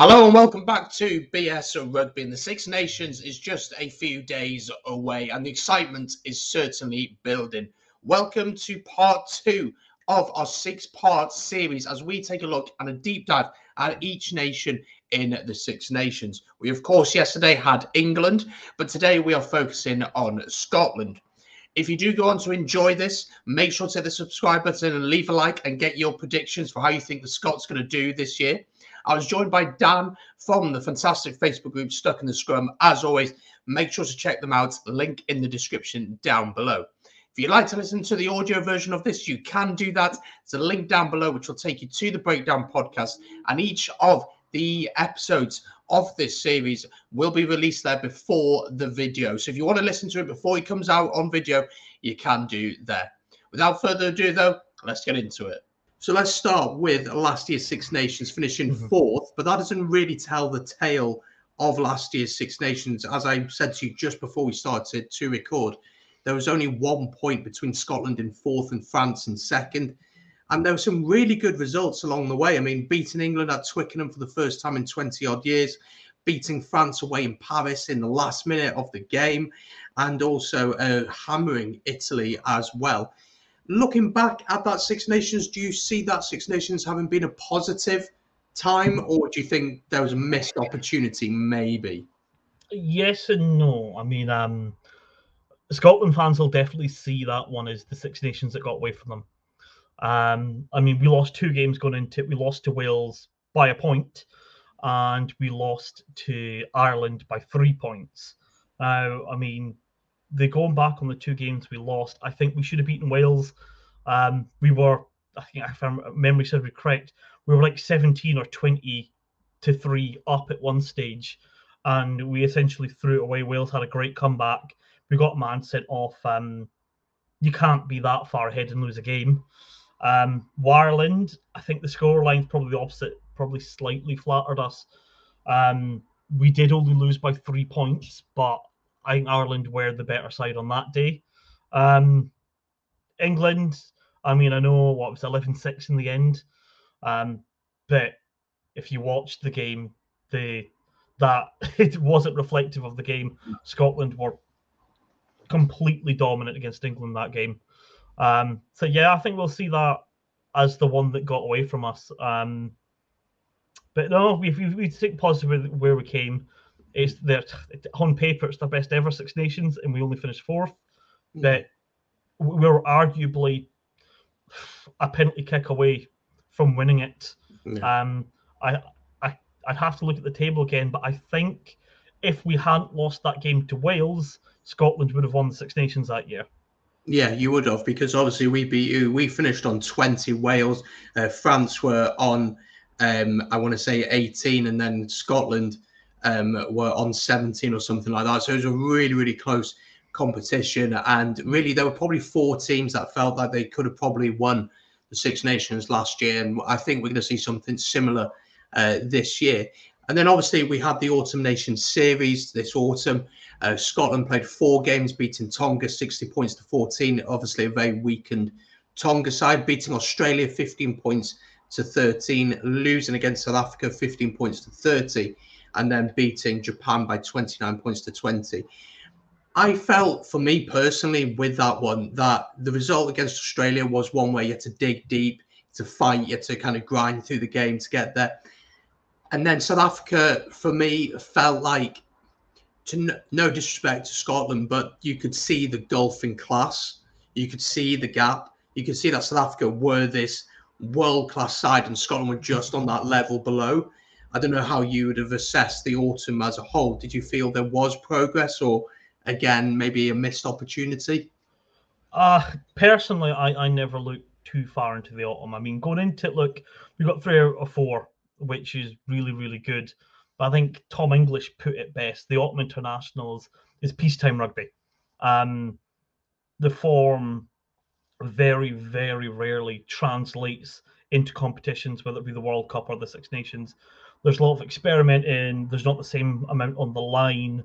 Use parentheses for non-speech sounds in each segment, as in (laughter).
Hello and welcome back to BS Rugby. And the Six Nations is just a few days away, and the excitement is certainly building. Welcome to part two of our six part series as we take a look and a deep dive at each nation in the Six Nations. We, of course, yesterday had England, but today we are focusing on Scotland. If you do go on to enjoy this, make sure to hit the subscribe button and leave a like and get your predictions for how you think the Scots going to do this year. I was joined by Dan from the fantastic Facebook group Stuck in the Scrum. As always, make sure to check them out. Link in the description down below. If you'd like to listen to the audio version of this, you can do that. There's a link down below which will take you to the Breakdown podcast, and each of the episodes of this series will be released there before the video. So if you want to listen to it before it comes out on video, you can do there. Without further ado, though, let's get into it. So let's start with last year's Six Nations finishing mm-hmm. fourth, but that doesn't really tell the tale of last year's Six Nations. As I said to you just before we started to record, there was only one point between Scotland in fourth and France in second. And there were some really good results along the way. I mean, beating England at Twickenham for the first time in 20 odd years, beating France away in Paris in the last minute of the game, and also uh, hammering Italy as well looking back at that Six Nations, do you see that Six Nations having been a positive time, or do you think there was a missed opportunity, maybe? Yes and no. I mean, um, Scotland fans will definitely see that one as the Six Nations that got away from them. Um, I mean, we lost two games going into it. We lost to Wales by a point, and we lost to Ireland by three points. Now, I mean, they going back on the two games we lost, I think we should have beaten Wales. Um, we were, I think, if my memory serves correct, we were like 17 or 20 to three up at one stage, and we essentially threw it away. Wales had a great comeback. We got man sent off. Um, you can't be that far ahead and lose a game. Um, Ireland, I think the scoreline's probably the opposite, probably slightly flattered us. Um, we did only lose by three points, but I think Ireland were the better side on that day. Um, England, I mean, I know what was 11 6 in the end, um, but if you watched the game, the that (laughs) it wasn't reflective of the game. Scotland were completely dominant against England that game. Um, so yeah, I think we'll see that as the one that got away from us. Um, but no, if we, we think positive where we came, it's their on paper it's their best ever Six Nations, and we only finished fourth. Mm. That we were arguably a penalty kick away from winning it. Yeah. Um, I, I I'd have to look at the table again, but I think if we hadn't lost that game to Wales, Scotland would have won the Six Nations that year. Yeah, you would have because obviously we beat you. We finished on twenty. Wales, uh, France were on, um, I want to say eighteen, and then Scotland um, were on 17 or something like that. So it was a really, really close competition. And really, there were probably four teams that felt like they could have probably won the Six Nations last year. And I think we're going to see something similar uh, this year. And then obviously, we had the Autumn Nations series this autumn. Uh, Scotland played four games, beating Tonga 60 points to 14. Obviously, a very weakened Tonga side, beating Australia 15 points to 13, losing against South Africa 15 points to 30 and then beating Japan by 29 points to 20. I felt for me personally with that one that the result against Australia was one where you had to dig deep, to fight, you had to kind of grind through the game to get there. And then South Africa, for me, felt like, to no, disrespect to Scotland, but you could see the gulf in class. You could see the gap. You could see that South Africa were this world class side and Scotland were just on that level below. I don't know how you would have assessed the autumn as a whole. Did you feel there was progress, or again maybe a missed opportunity? Uh personally, I I never looked too far into the autumn. I mean, going into it, look, we got three or four, which is really really good. But I think Tom English put it best. The autumn internationals is peacetime rugby. Um, the form very very rarely translates into competitions, whether it be the World Cup or the Six Nations. There's a lot of experimenting. There's not the same amount on the line.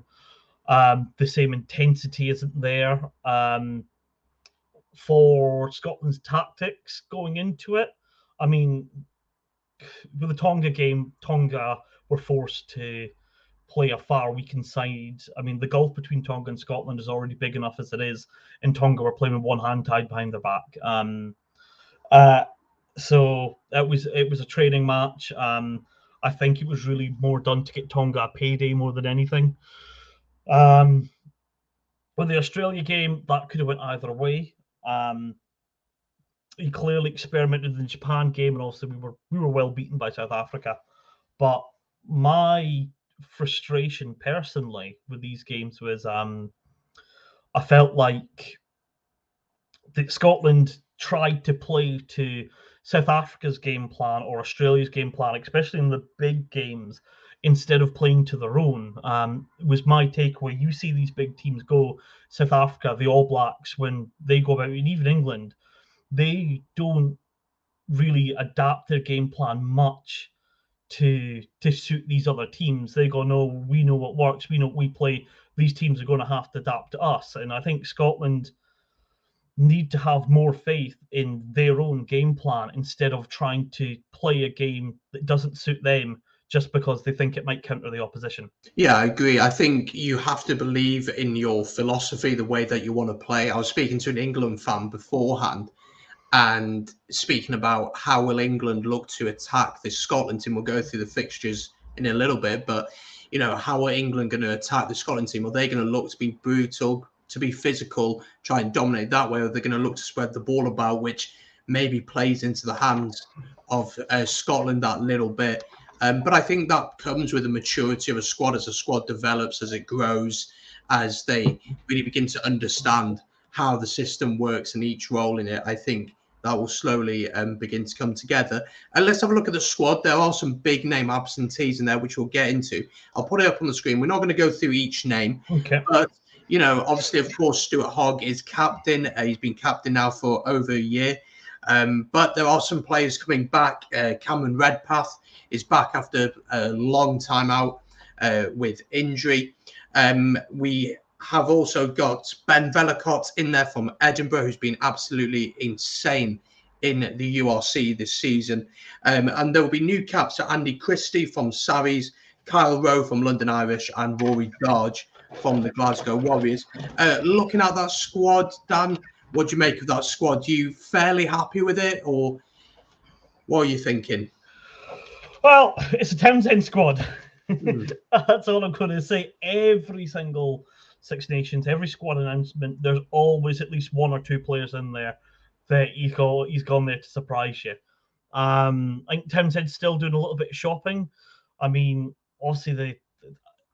Um, the same intensity isn't there. Um, for Scotland's tactics going into it, I mean, with the Tonga game, Tonga were forced to play a far weakened side. I mean, the gulf between Tonga and Scotland is already big enough as it is. In Tonga, we're playing with one hand tied behind their back. Um, uh, so it was it was a training match. Um, I think it was really more done to get Tonga a payday more than anything. Um, with the Australia game, that could have went either way. Um, he clearly experimented in the Japan game, and also we were we were well beaten by South Africa. But my frustration personally with these games was um, I felt like that Scotland tried to play to South Africa's game plan or Australia's game plan, especially in the big games, instead of playing to their own. Um, was my takeaway. You see these big teams go, South Africa, the All Blacks, when they go about, and even England, they don't really adapt their game plan much to to suit these other teams. They go, no, we know what works, we know we play. These teams are going to have to adapt to us. And I think Scotland need to have more faith in their own game plan instead of trying to play a game that doesn't suit them just because they think it might counter the opposition. Yeah, I agree. I think you have to believe in your philosophy, the way that you want to play. I was speaking to an England fan beforehand and speaking about how will England look to attack this Scotland team. We'll go through the fixtures in a little bit, but you know, how are England going to attack the Scotland team? Are they going to look to be brutal, to be physical, try and dominate that way, or they're going to look to spread the ball about, which maybe plays into the hands of uh, Scotland that little bit. Um, but I think that comes with the maturity of a squad as a squad develops, as it grows, as they really begin to understand how the system works and each role in it. I think that will slowly um, begin to come together. And let's have a look at the squad. There are some big name absentees in there, which we'll get into. I'll put it up on the screen. We're not going to go through each name, okay. but you know, obviously, of course, Stuart Hogg is captain. Uh, he's been captain now for over a year. Um, but there are some players coming back. Uh, Cameron Redpath is back after a long time out uh, with injury. Um, we have also got Ben Vellacott in there from Edinburgh, who's been absolutely insane in the URC this season. Um, and there will be new caps to Andy Christie from Sarries, Kyle Rowe from London Irish, and Rory Darge from the Glasgow Warriors. Uh, looking at that squad, Dan, what do you make of that squad? Are you fairly happy with it, or what are you thinking? Well, it's a Townsend squad. Mm. (laughs) That's all I'm going to say. Every single Six Nations, every squad announcement, there's always at least one or two players in there that he's got he's gone there to surprise you. Um, I think Townsend's still doing a little bit of shopping. I mean, obviously the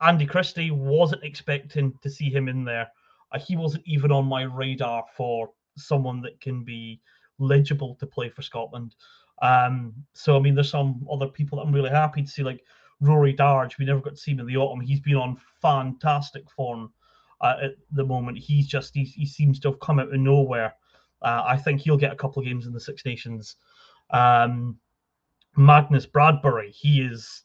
Andy Christie wasn't expecting to see him in there. Uh, he wasn't even on my radar for someone that can be legible to play for Scotland. Um, so I mean, there's some other people that I'm really happy to see, like Rory Darge. We never got to see him in the autumn. He's been on fantastic form uh, at the moment. He's just he, seems to have come out of nowhere. Uh, I think he'll get a couple of games in the Six Nations. Um, Magnus Bradbury, he is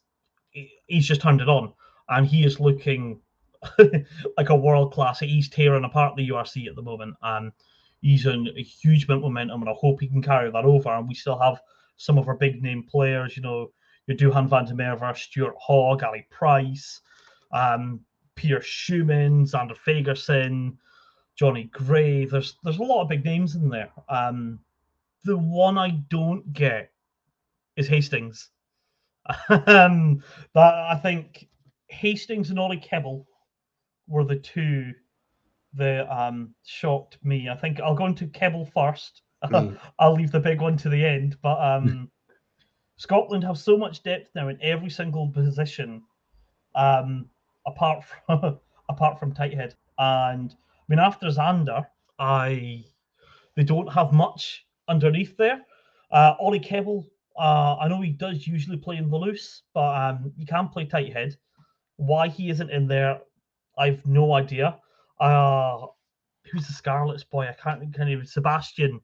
he's just turned it on, and he is looking (laughs) like a world class. He's tearing apart the URC at the moment, and he's in a huge of momentum, and I hope he can carry that over. And we still have some of our big name players, you know, your Duhan van der Merwe, Stuart Hogg, Ali Price, um, Peter Schoeman, Zander Fagerson, Jonny Gray. There's there's a lot of big names in there. Um, the one I don't get is Hastings. (laughs) um, that I think Hastings and Oli Kebble were the two that um, shocked me. I think I'll go into Kebble first. (laughs) Mm. I'll leave the big one to the end. But um, Scotland have so much depth now in every single position. Um, apart (laughs) from apart from Tighthead. And I mean, after Zander, I they don't have much underneath there. Uh, Oli Kebble, uh, I know he does usually play in the loose, but um, you can play Tighthead. Why he isn't in there, I've no idea. Uh, who's the Scarlets boy? I can't can't even Sebastian.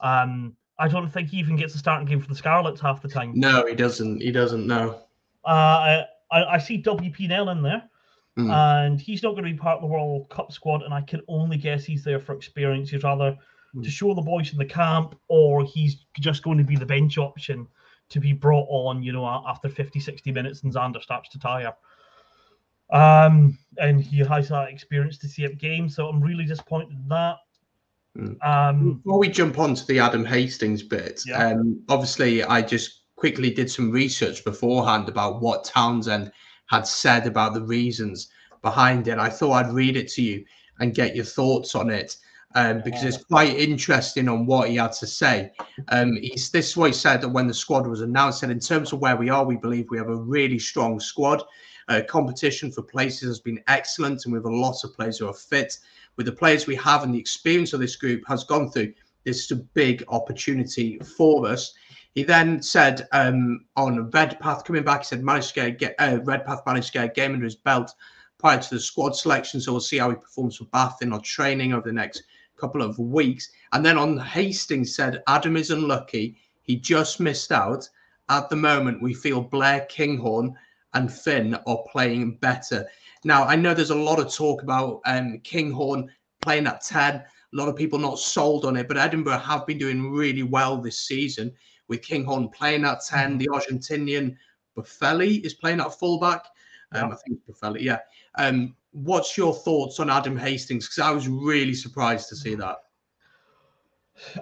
Um, I don't think he even gets a starting game for the Scarlets half the time. No, he doesn't. He doesn't. No. Uh, I, I see WP Nel in there. Mm. And he's not going to be part of the World Cup squad, and I can only guess he's there for experience. He's rather mm. to show the boys in the camp, or he's just going to be the bench option to be brought on, you know, after 50, 60 minutes and Zander starts to tire. Um, and he has that experience to see up games, so I'm really disappointed in that. Mm. Um, Before we jump on to the Adam Hastings bit, yeah. um, obviously I just quickly did some research beforehand about what Townsend had said about the reasons behind it. I thought I'd read it to you and get your thoughts on it um, because it's quite interesting on what he had to say. Um, he's, this is what he said that when the squad was announced. And in terms of where we are, we believe we have a really strong squad. Uh, competition for places has been excellent, and we have a lot of players who are fit. With the players we have and the experience of this group has gone through, this is a big opportunity for us. He then said um, on Redpath coming back, he said managed to get, uh, Redpath managed to get a game under his belt prior to the squad selection. So we'll see how he performs for Bath in our training over the next couple of weeks. And then on Hastings said Adam is unlucky. He just missed out. At the moment, we feel Blair Kinghorn and Finn are playing better. Now, I know there's a lot of talk about um, Kinghorn playing at 10. A lot of people not sold on it, but Edinburgh have been doing really well this season with Kinghorn playing at 10. Mm-hmm. The Argentinian Boffelli is playing at fullback. Um, yeah. I think Boffelli, yeah. Um, what's your thoughts on Adam Hastings? Because I was really surprised to see that.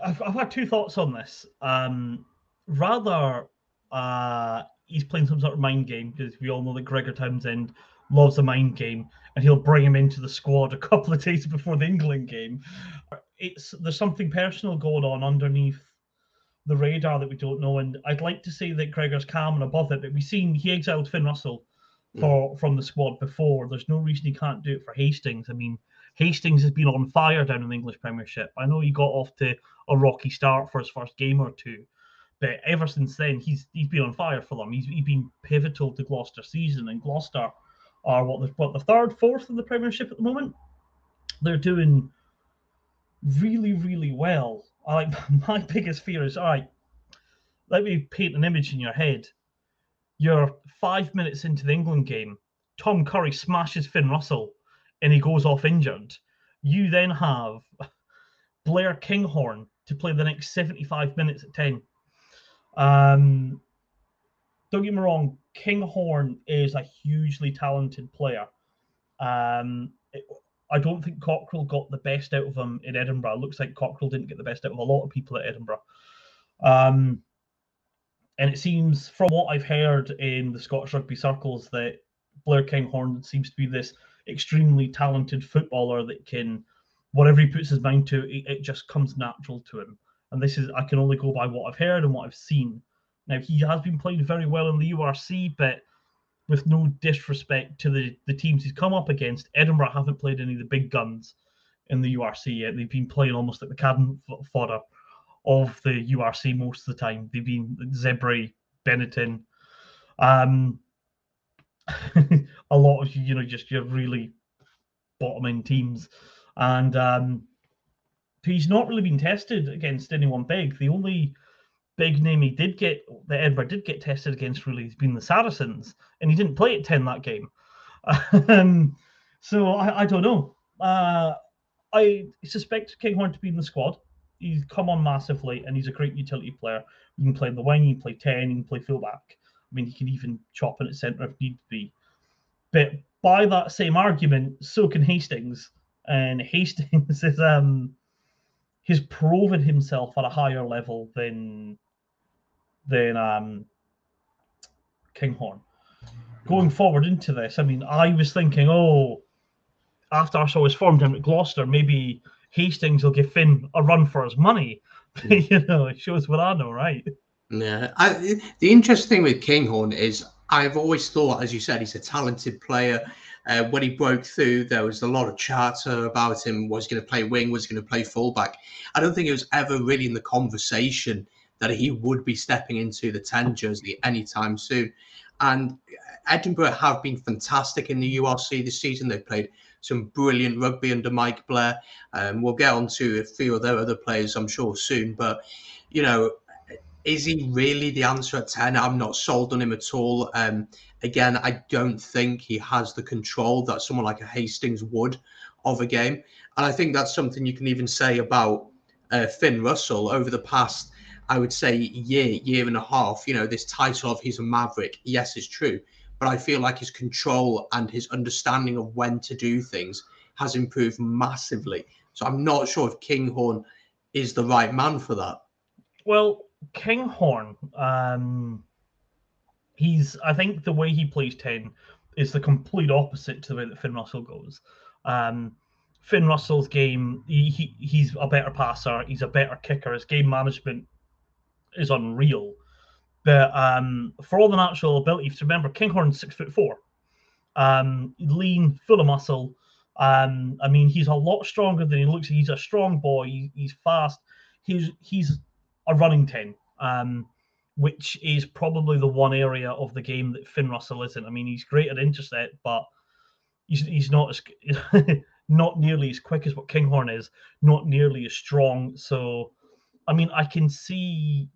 I've, I've had two thoughts on this. Um, rather, uh, he's playing some sort of mind game because we all know that Gregor Townsend loves a mind game, and he'll bring him into the squad a (laughs) couple of days before the England game. It's there's something personal going on underneath the radar that we don't know, and I'd like to say that Gregor's calm and above it, but we've seen he exiled Finn Russell for mm. from the squad before. There's no reason he can't do it for Hastings. I mean, Hastings has been on fire down in the English Premiership. I know he got off to a rocky start for his first game or two, but ever since then he's he's been on fire for them. He's, he's been pivotal to Gloucester season, and Gloucester are what the what the third, fourth in the Premiership at the moment. They're doing really, really well. I like (laughs) my biggest fear is all right. Let me paint an image in your head. You're five minutes into the England game. Tom Curry smashes Finn Russell, and he goes off injured. You then have (laughs) Blair Kinghorn to play the next 75 minutes at 10. Um, don't get me wrong, Kinghorn is a hugely talented player. Um, it, I don't think Cockerill got the best out of him in Edinburgh. It looks like Cockerill didn't get the best out of a lot of people at Edinburgh. Um, and it seems, from what I've heard in the Scottish rugby circles, that Blair Kinghorn seems to be this extremely talented footballer that can, whatever he puts his mind to, it, it just comes natural to him. And this is, I can only go by what I've heard and what I've seen. Now he has been playing very well in the URC, but with no disrespect to the, the teams he's come up against, Edinburgh haven't played any of the big guns in the URC yet. They've been playing almost like the cannon fodder of the URC most of the time. They've been Zebre, Benetton, um, (laughs) a lot of you know just your really bottoming teams, and um, he's not really been tested against anyone big. The only big name he did get that Edward did get tested against really has been the Saracens, and he didn't play at 10 that game. (laughs) um, so I, I, don't know. Uh, I suspect Kinghorn to be in the squad. He's come on massively and he's a great utility player. You can play in the wing, you can play 10, you can play fullback. I mean, he can even chop in at centre if need be. But by that same argument, so can Hastings. And (laughs) Hastings is um he's proven himself at a higher level than than um, Kinghorn. Going forward into this, I mean, I was thinking, oh, after I saw his form down at Gloucester, maybe Hastings will give Finn a run for his money. (laughs) you know, it shows what I know, right? Yeah. I, the interesting thing with Kinghorn is I've always thought, as you said, he's a talented player. Uh, when he broke through, there was a lot of chatter about him. Was he going to play wing? Was he going to play fullback? I don't think it was ever really in the conversation that he would be stepping into the 10 jersey anytime soon. And Edinburgh have been fantastic in the URC this season. They've played some brilliant rugby under Mike Blair. Um, we'll get on to a few of their other players, I'm sure, soon. But, you know, is he really the answer at 10? I'm not sold on him at all. Um, again, I don't think he has the control that someone like a Hastings would of a game. And I think that's something you can even say about uh, Finn Russell over the past I would say, year, year and a half. You know, this title of he's a maverick, yes, is true. But I feel like his control and his understanding of when to do things has improved massively. So I'm not sure if Kinghorn is the right man for that. Well, Kinghorn, um, he's I think the way he plays 10 is the complete opposite to the way that Finn Russell goes. Um, Finn Russell's game, he, he, he's a better passer, he's a better kicker. His game management is unreal. But um, for all the natural abilities, remember Kinghorn's six foot four, um, lean, full of muscle. Um, I mean, he's a lot stronger than he looks. He's a strong boy. He, he's fast. He's he's a running ten, um, which is probably the one area of the game that Finn Russell isn't. I mean, he's great at intercept, but he's he's not as (laughs) not nearly as quick as what Kinghorn is, not nearly as strong. So, I mean, I can see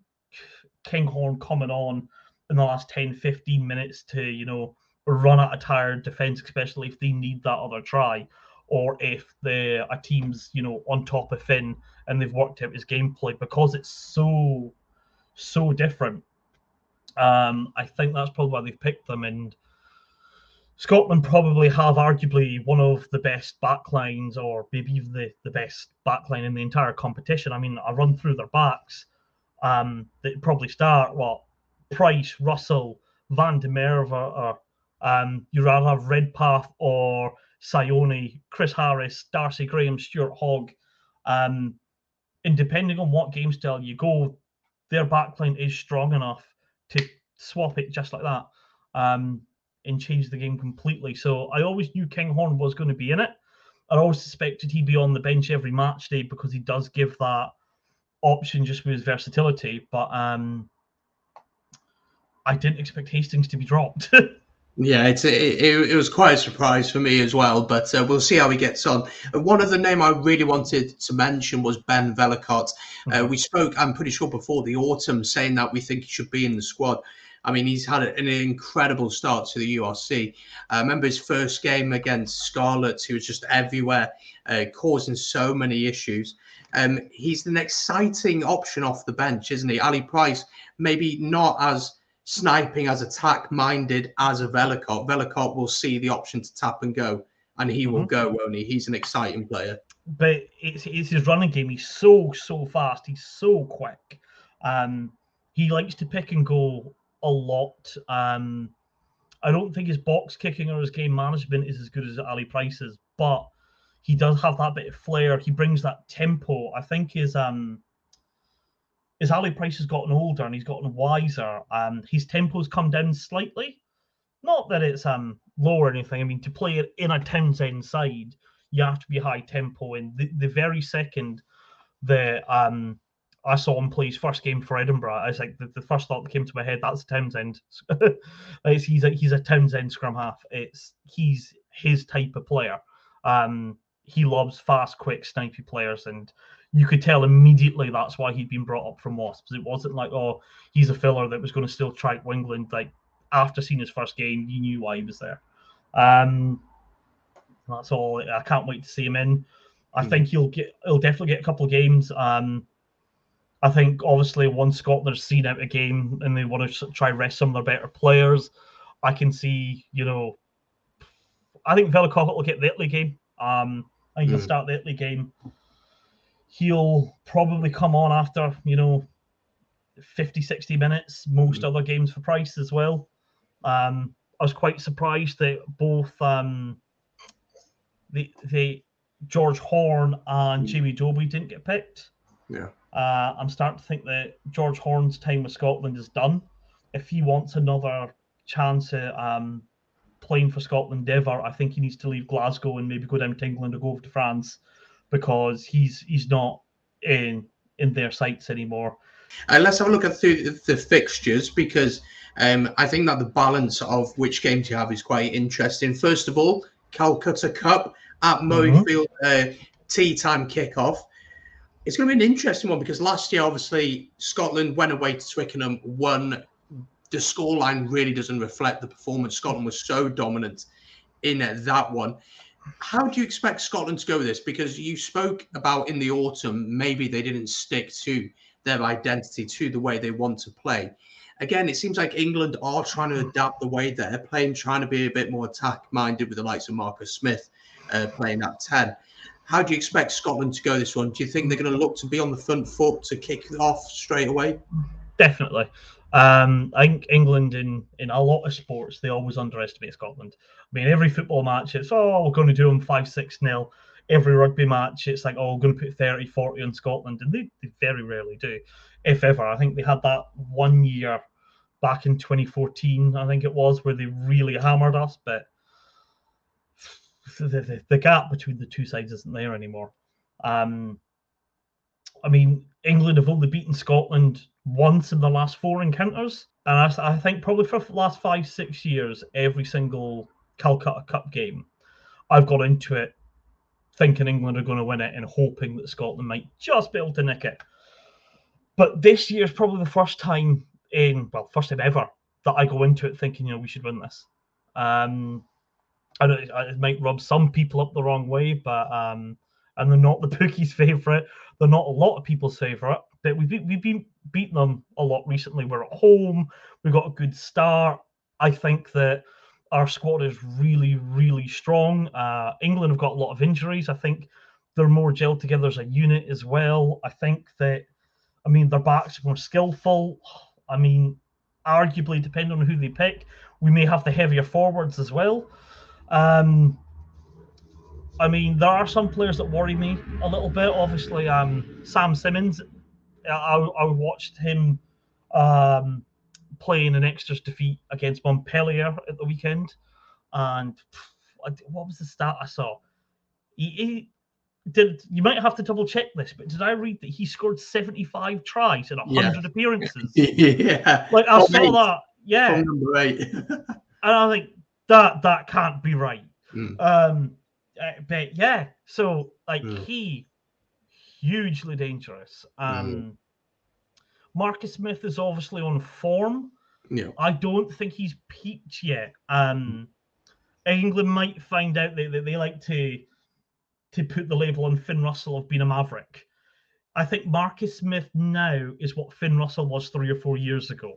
Kinghorn coming on in the last 10, 15 minutes to, you know, run at a tired defense, especially if they need that other try, or if the a team's, you know, on top of Finn and they've worked out his gameplay because it's so, so different. Um, I think that's probably why they've picked them and Scotland probably have arguably one of the best backlines, or maybe even the, the best backline in the entire competition. I mean, I run through their backs. Um, they probably start what Price, Russell, Van der Merwe, or um, you rather have Redpath or Sione, Chris Harris, Darcy Graham, Stuart Hogg. Um, and depending on what game style you go, their backline is strong enough to swap it just like that. Um, and change the game completely. So I always knew Kinghorn was going to be in it. I always suspected he'd be on the bench every match day because he does give that option just with his versatility. But um, I didn't expect Hastings to be dropped. (laughs) Yeah, it's it, it, was quite a surprise for me as well, but uh, we'll see how he gets on. One other name I really wanted to mention was Ben Vellacott. Uh, mm-hmm. we spoke, I'm pretty sure, before the autumn, saying that we think he should be in the squad. I mean, he's had an incredible start to the URC. I remember his first game against Scarlets, he was just everywhere, uh, causing so many issues. Um, he's an exciting option off the bench, isn't he? Ali Price, maybe not as sniping, as attack minded as a Vellacott. Vellacott will see the option to tap and go, and he mm-hmm. will go, won't he? He's an exciting player. But it's, it's his running game. He's so, so fast. He's so quick. Um, he likes to pick and go a lot. Um, I don't think his box kicking or his game management is as good as Ali Price's, but he does have that bit of flair. He brings that tempo. I think his um his Ali Price has gotten older and he's gotten wiser. Um, his tempo's come down slightly. Not that it's um low or anything. I mean, to play it in a Townsend side, you have to be high tempo. And the, the very second that um I saw him play his first game for Edinburgh. I was like, the, the first thought that came to my head, that's Townsend. (laughs) he's a he's a Townsend scrum half. It's he's his type of player. Um, he loves fast, quick, snipey players, and you could tell immediately that's why he'd been brought up from Wasps. It wasn't like, oh, he's a filler that was going to still try Wingland. Like after seeing his first game, you knew why he was there. Um, that's all. I can't wait to see him in. I mm think he'll get he'll definitely get a couple of games. Um, I think obviously once Scotland's seen out a game and they want to try rest some of their better players, I can see, you know, I think Vellacott will get the Italy game. Um, I think mm. he'll start the Italy game. He'll probably come on after, you know, 50, 60 minutes, most mm. other games for Price as well. Um, I was quite surprised that both um, the, the George Horn and mm. Jamie Dobie didn't get picked. Yeah. Uh, I'm starting to think that George Horn's time with Scotland is done. If he wants another chance at um, playing for Scotland ever, I think he needs to leave Glasgow and maybe go down to England or go over to France because he's he's not in in their sights anymore. Uh, let's have a look at the, the fixtures because um, I think that the balance of which games you have is quite interesting. First of all, Calcutta Cup at Murrayfield mm-hmm. uh, tea time kickoff it's going to be an interesting one because last year, obviously, Scotland went away to Twickenham, won. The scoreline really doesn't reflect the performance. Scotland was so dominant in that one. How do you expect Scotland to go with this? Because you spoke about in the autumn, maybe they didn't stick to their identity to the way they want to play. Again, it seems like England are trying to adapt the way they're playing, trying to be a bit more attack minded with the likes of Marcus Smith uh, playing at 10. How do you expect Scotland to go this one? Do you think they're going to look to be on the front foot to kick off straight away? Definitely. Um, I think England in in a lot of sports they always underestimate Scotland. I mean, every football match it's oh we're going to do them five six nil. Every rugby match it's like oh we're going to put 30, 40 on Scotland, and they, they very rarely do, if ever. I think they had that one year back in 2014, I think it was, where they really hammered us, but the, the, the gap between the two sides isn't there anymore. Um, I mean, England have only beaten Scotland once in the last four encounters. And I, I think probably for the last five, six years, every single Calcutta Cup game, I've got into it thinking England are going to win it and hoping that Scotland might just be able to nick it. But this year is probably the first time in, well, first time ever that I go into it thinking, you know, we should win this. Um, I know it might rub some people up the wrong way, but um, and they're not the (laughs) bookies' favourite. They're not a lot of people's favourite, but we've been, we've been beating them a lot recently. We're at home. We've got a good start. I think that our squad is really, really strong. Uh, England have got a lot of injuries. I think they're more gelled together as a unit as well. I think that, I mean, their backs are more skillful. I mean, arguably, depending on who they pick, we may have the heavier forwards as well. Um, I mean, there are some players that worry me a little bit. Obviously, um, Sam Simmonds, I, I watched him um, playing an Exeter's defeat against Montpellier at the weekend, and what was the stat I saw? He, he, did. You might have to double check this, but did I read that he scored seventy-five tries in hundred yeah. appearances? (laughs) yeah, like I saw eight. that. Yeah, number eight. (laughs) and I think that that can't be right. Mm. Um, uh, but yeah, so like mm. he hugely dangerous. Um, mm. Marcus Smith is obviously on form. Yeah. I don't think he's peaked yet. Um, England might find out that, that they like to to put the label on Finn Russell of being a maverick. I think Marcus Smith now is what Finn Russell was three or four years ago.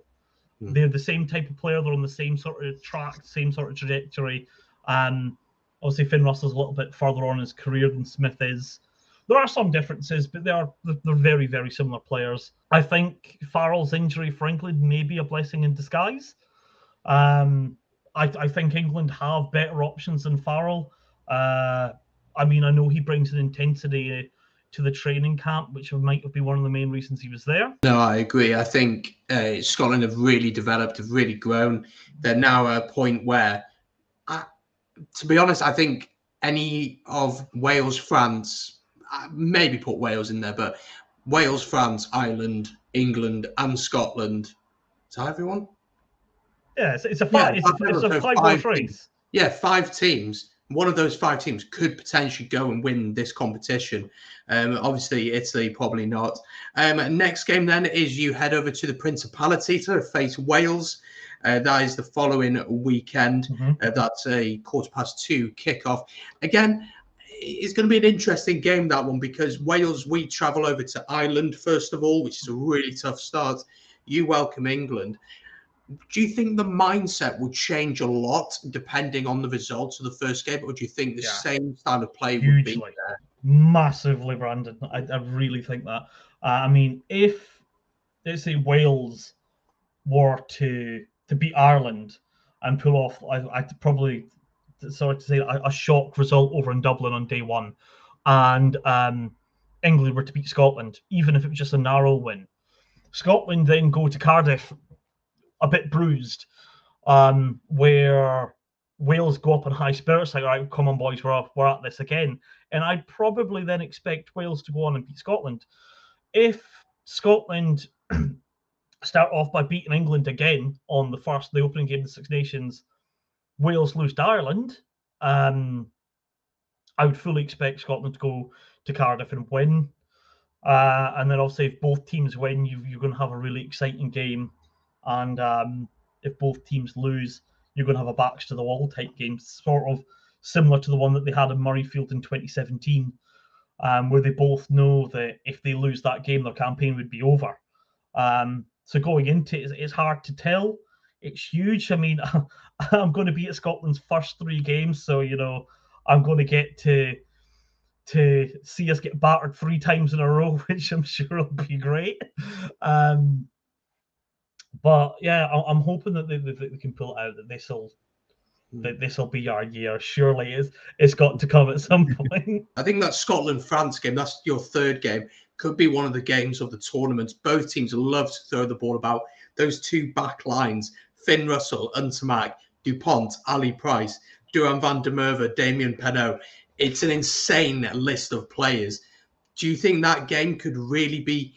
Mm. They're the same type of player. They're on the same sort of track, same sort of trajectory. Um, obviously, Finn Russell's a little bit further on his career than Smith is. There are some differences, but they are they're very very similar players. I think Farrell's injury for England may be a blessing in disguise. Um, I, I think England have better options than Farrell. Uh, I mean, I know he brings an intensity to the training camp, which might have been one of the main reasons he was there. No, I agree. I think uh, Scotland have really developed, have really grown. They're now at a point where, uh, to be honest, I think any of Wales, France, maybe put Wales in there, but Wales, France, Ireland, England, and Scotland. Is that everyone? Yeah, it's, it's a five. Yeah, it's, it's, a five, five race. Yeah, five teams one of those five teams could potentially go and win this competition. Um, obviously, Italy probably not. Um, next game then is you head over to the Principality to face Wales. Uh, that is the following weekend. Mm-hmm. Uh, that's a quarter past two kickoff. Again, it's going to be an interesting game that one because Wales we travel over to Ireland first of all, which is a really tough start. You welcome England do you think the mindset will change a lot depending on the results of the first game, or do you think the yeah. same style of play Hugely. would be there? Massively, Brandon. I, I really think that. Uh, I mean, if let's say Wales were to to beat Ireland and pull off, I, I probably sorry to say a, a, shock result over in Dublin on day one, and um, England were to beat Scotland, even if it was just a narrow win. Scotland then go to Cardiff a bit bruised, um, where Wales go up in high spirits, like, all right, come on, boys, we're, we're at this again. And I'd probably then expect Wales to go on and beat Scotland. If Scotland (clears throat) start off by beating England again on the first, the opening game of the Six Nations, Wales lose to Ireland, um, I would fully expect Scotland to go to Cardiff and win. Uh, and then obviously, if both teams win, you, you're going to have a really exciting game and um, if both teams lose, you're going to have a backs to the wall type game, sort of similar to the one that they had in Murrayfield in 2017. um, where they both know that if they lose that game, their campaign would be over. Um, so going into it, it's hard to tell. It's huge. I mean, (laughs) I'm going to be at Scotland's first three games, so you know I'm going to get to to see us get battered three times in a row, (laughs) which I'm sure will be great. Um, but yeah, I'm hoping that they, that they can pull it out. That this will that this will be our year. Surely, it's it's got to come at some (laughs) point. I think that Scotland France game. That's your third game. Could be one of the games of the tournament. Both teams love to throw the ball about. Those two back lines: Finn Russell, Ntamack, Dupont, Ali Price, Duhan van der Merwe, Damian Penaud. It's an insane list of players. Do you think that game could really be?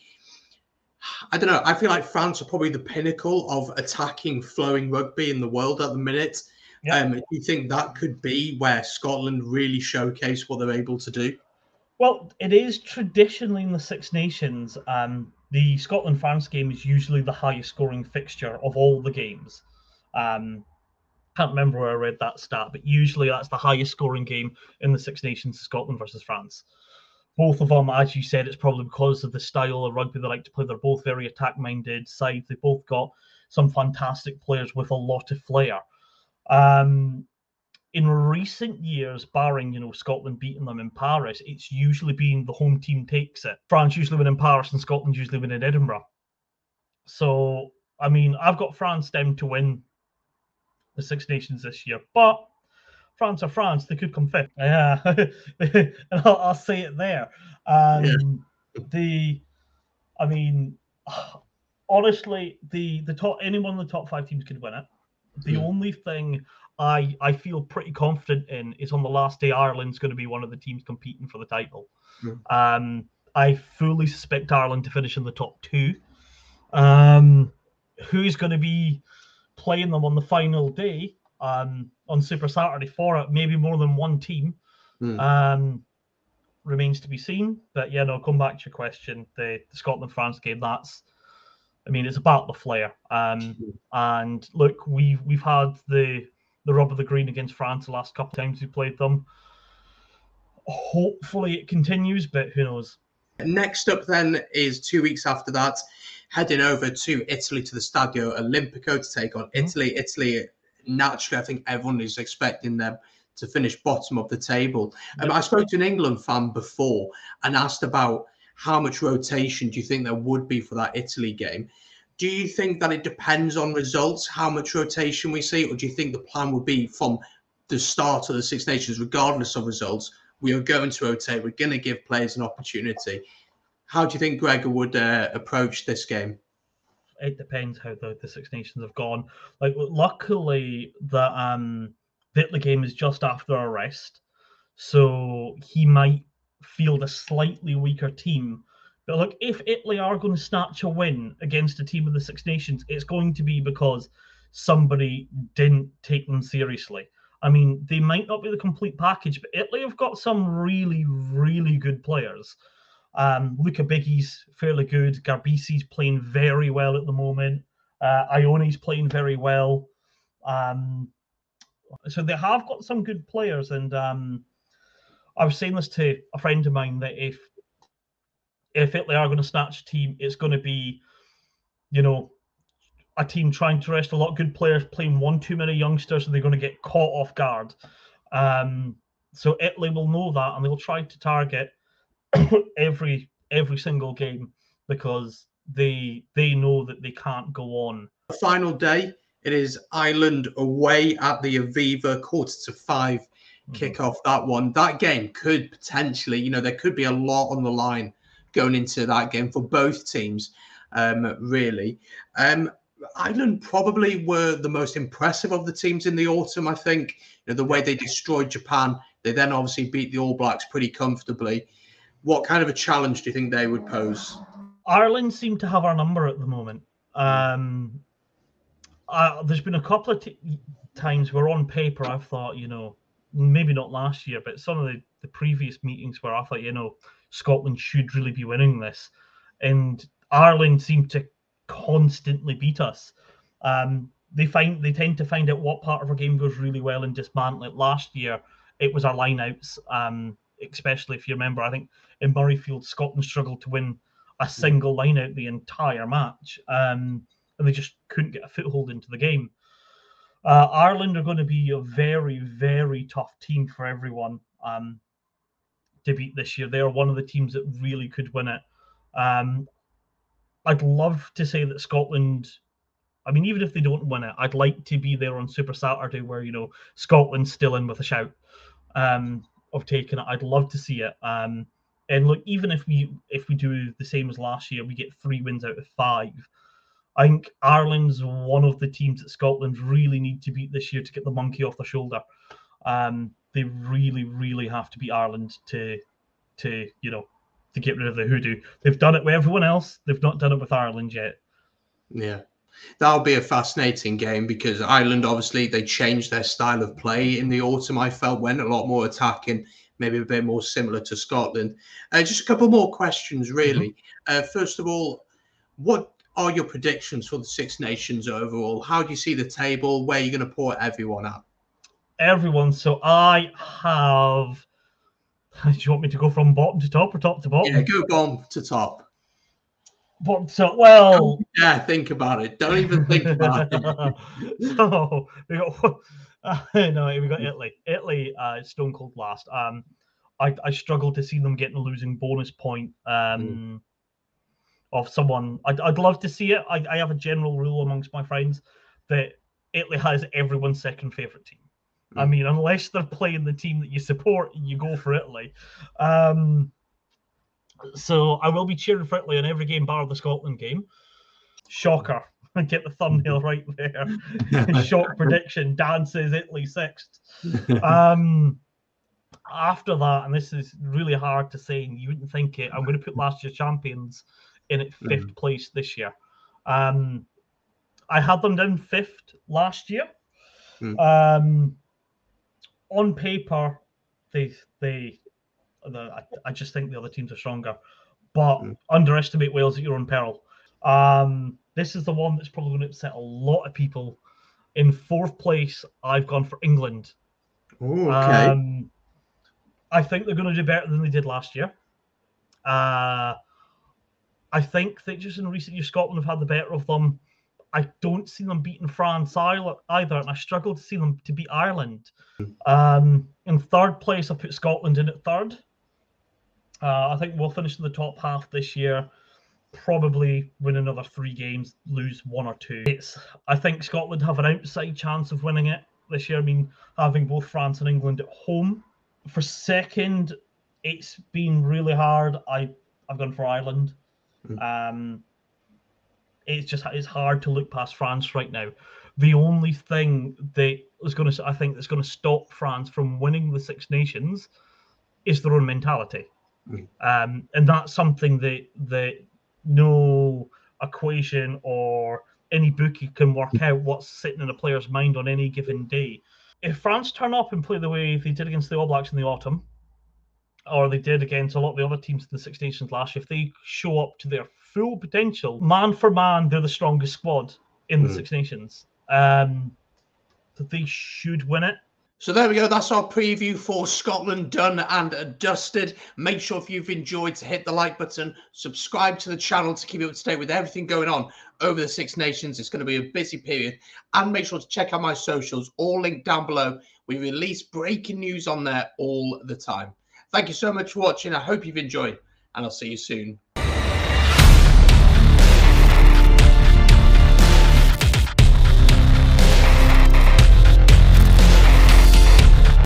I don't know. I feel like France are probably the pinnacle of attacking, flowing rugby in the world at the minute. Yeah. Um, do you think that could be where Scotland really showcase what they're able to do? Well, it is traditionally in the Six Nations. Um, the Scotland France game is usually the highest scoring fixture of all the games. Um, can't remember where I read that stat, but usually that's the highest scoring game in the Six Nations, Scotland versus France. Both of them, as you said, it's probably because of the style of rugby they like to play. They're both very attack minded sides. They both got some fantastic players with a lot of flair. Um, in recent years, barring you know Scotland beating them in Paris, it's usually been the home team takes it. France usually win in Paris, and Scotland usually win in Edinburgh. So, I mean, I've got France down to win the Six Nations this year, but France are France; they could come fifth. (laughs) Yeah, (laughs) and I'll, I'll, say it there. Um, yeah. The, I mean, honestly, the the top anyone in the top five teams could win it. The mm. only thing I I feel pretty confident in is on the last day Ireland's going to be one of the teams competing for the title. Mm. Um, I fully suspect Ireland to finish in the top two. Um, who's going to be playing them on the final day um, on Super Saturday for it? Maybe more than one team. Mm. Um, remains to be seen. But yeah, no, come back to your question. The, the Scotland France game, that's I mean, it's about the flair. Um, and look, we've we've had the the rub of the green against France the last couple of times we played them. Hopefully, it continues, but who knows? Next up, then, is two weeks after that, heading over to Italy to the Stadio Olimpico to take on mm-hmm. Italy. Italy, naturally, I think everyone is expecting them to finish bottom of the table. Um, I spoke to an England fan before and asked about how much rotation do you think there would be for that Italy game? Do you think that it depends on results, how much rotation we see, or do you think the plan would be from the start of the Six Nations, regardless of results, we are going to rotate, we're going to give players an opportunity? How do you think Gregor would uh, approach this game? It depends how the, the Six Nations have gone. Like, luckily, the um, game is just after a rest, so he might field a slightly weaker team. But look, if Italy are going to snatch a win against a team of the Six Nations, it's going to be because somebody didn't take them seriously. I mean, they might not be the complete package, but Italy have got some really, really good players. Um, Luca Bigi's fairly good. Garbisi's playing very well at the moment. Uh, Ioane's playing very well. Um, so they have got some good players, and um, I was saying this to a friend of mine that if if Italy are going to snatch a team, it's going to be, you know, a team trying to rest a lot of good players, playing one too many youngsters, and they're going to get caught off guard. Um, so Italy will know that, and they'll try to target (coughs) every every single game because they they know that they can't go on. Final day, it is Ireland away at the Aviva, quarter to five kick mm-hmm. off that one. That game could potentially, you know, there could be a lot on the line going into that game for both teams, um, really. Um, Ireland probably were the most impressive of the teams in the autumn, I think. You know, the way they destroyed Japan, they then obviously beat the All Blacks pretty comfortably. What kind of a challenge do you think they would pose? Ireland seem to have our number at the moment. Um, uh, there's been a couple of t- times where on paper I've thought, you know, maybe not last year, but some of the, the previous meetings where I thought, you know, Scotland should really be winning this. And Ireland seem to constantly beat us. Um, they find they tend to find out what part of our game goes really well and dismantle it. Last year, it was our lineouts. Um, especially if you remember, I think in Murrayfield, Scotland struggled to win a single lineout the entire match, um, and they just couldn't get a foothold into the game. Uh, Ireland are going to be a very, very tough team for everyone um, to beat this year. They are one of the teams that really could win it. Um, I'd love to say that Scotland. I mean, even if they don't win it, I'd like to be there on Super Saturday where you know Scotland's still in with a shout um, of taking it. I'd love to see it. Um, and look, even if we if we do the same as last year, we get three wins out of five. I think Ireland's one of the teams that Scotland really need to beat this year to get the monkey off their shoulder. Um, they really, really have to beat Ireland to, to you know, to get rid of the hoodoo. They've done it with everyone else. They've not done it with Ireland yet. Yeah, that'll be a fascinating game because Ireland obviously they changed their style of play in the autumn. I felt went a lot more attacking, maybe a bit more similar to Scotland. Uh, just a couple more questions, really. Mm-hmm. Uh, first of all, what are your predictions for the Six Nations overall? How do you see the table? Where are you going to put everyone at? Everyone. So I have. (laughs) Do you want me to go from bottom to top or top to bottom? Yeah, go bottom to top. But so well. Yeah, think about it. Don't even think (laughs) about it. so we got. Uh, (laughs) no, we got Italy. Italy, uh, Stone Cold last. Um, I I struggled to see them getting a losing bonus point. Um. Mm of someone. I'd, I'd love to see it. I, I have a general rule amongst my friends that Italy has everyone's second favorite team. I mean, unless they're playing the team that you support, you go for Italy. Um, so I will be cheering for Italy in every game, bar the Scotland game. Shocker. (laughs) I get the thumbnail right there. (laughs) Shock prediction. Dan says Italy sixth. Um, after that, and this is really hard to say, and you wouldn't think it, I'm going to put last year's champions in at 5th mm. place this year. Um, I had them down fifth last year. Mm. Um, on paper, they they, the, I, I, just think the other teams are stronger, but mm. underestimate Wales at your own peril. Um, this is the one that's probably going to upset a lot of people. In fourth place, I've gone for England. Ooh, okay. Um, I think they're going to do better than they did last year. Uh, I think that just in recent years, Scotland have had the better of them. I don't see them beating France either, and I struggle to see them to beat Ireland. Um, in third place, I put Scotland in at third. Uh, I think we'll finish in the top half this year. Probably win another three games, lose one or two. It's, I think Scotland have an outside chance of winning it this year. I mean, having both France and England at home. For second, it's been really hard. I I've gone for Ireland. Mm. Um, it's just it's hard to look past France right now. The only thing that is going to, I think, that's going to stop France from winning the Six Nations is their own mentality, mm. um, and that's something that that no equation or any bookie can work mm. out what's sitting in a player's mind on any given day. If France turn up and play the way they did against the All Blacks in the autumn, or they did against a lot of the other teams in the Six Nations last year, if they show up to their full potential. Man for man, they're the strongest squad in the mm. Six Nations. Um, they should win it. So there we go. That's our preview for Scotland done and dusted. Make sure if you've enjoyed to hit the like button, subscribe to the channel to keep up to date with everything going on over the Six Nations. It's going to be a busy period. And make sure to check out my socials, all linked down below. We release breaking news on there all the time. Thank you so much for watching. I hope you've enjoyed, and I'll see you soon.